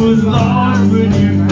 was lost when you